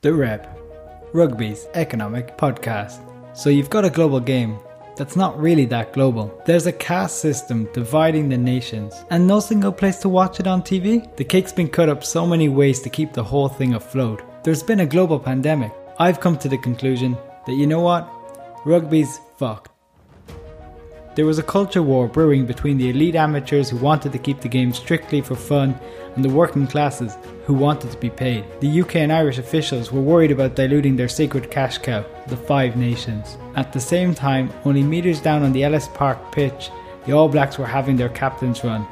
The Rep, Rugby's economic podcast. So you've got a global game that's not really that global. There's a caste system dividing the nations, and no single place to watch it on TV. The cake's been cut up so many ways to keep the whole thing afloat. There's been a global pandemic. I've come to the conclusion that you know what? Rugby's fucked. There was a culture war brewing between the elite amateurs who wanted to keep the game strictly for fun and the working classes who wanted to be paid. The UK and Irish officials were worried about diluting their sacred cash cow, the Five Nations. At the same time, only metres down on the Ellis Park pitch, the All Blacks were having their captain's run.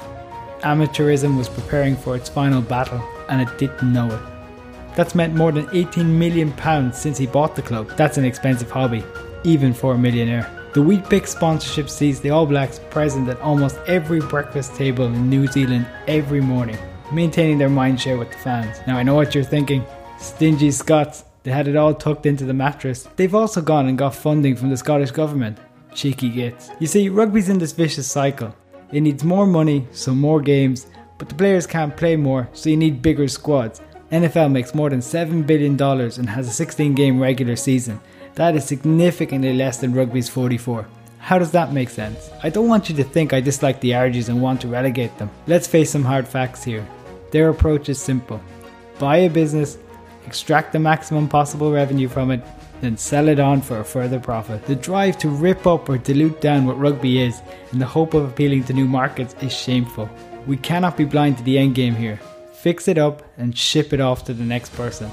Amateurism was preparing for its final battle, and it didn't know it. That's meant more than 18 million pounds since he bought the club. That's an expensive hobby, even for a millionaire. The Weet-Bix sponsorship sees the All Blacks present at almost every breakfast table in New Zealand every morning, maintaining their mindshare with the fans. Now I know what you're thinking. Stingy Scots, they had it all tucked into the mattress. They've also gone and got funding from the Scottish Government. Cheeky gits. You see, rugby's in this vicious cycle. It needs more money, so more games, but the players can't play more, so you need bigger squads. NFL makes more than $7 billion and has a 16 game regular season. That is significantly less than rugby's 44. How does that make sense? I don't want you to think I dislike the RGs and want to relegate them. Let's face some hard facts here. Their approach is simple buy a business, extract the maximum possible revenue from it, then sell it on for a further profit. The drive to rip up or dilute down what rugby is in the hope of appealing to new markets is shameful. We cannot be blind to the end game here. Fix it up and ship it off to the next person.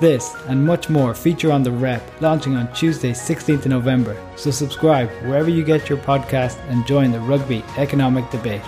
This and much more feature on the Rep, launching on Tuesday, 16th November. So subscribe wherever you get your podcast and join the rugby economic debate.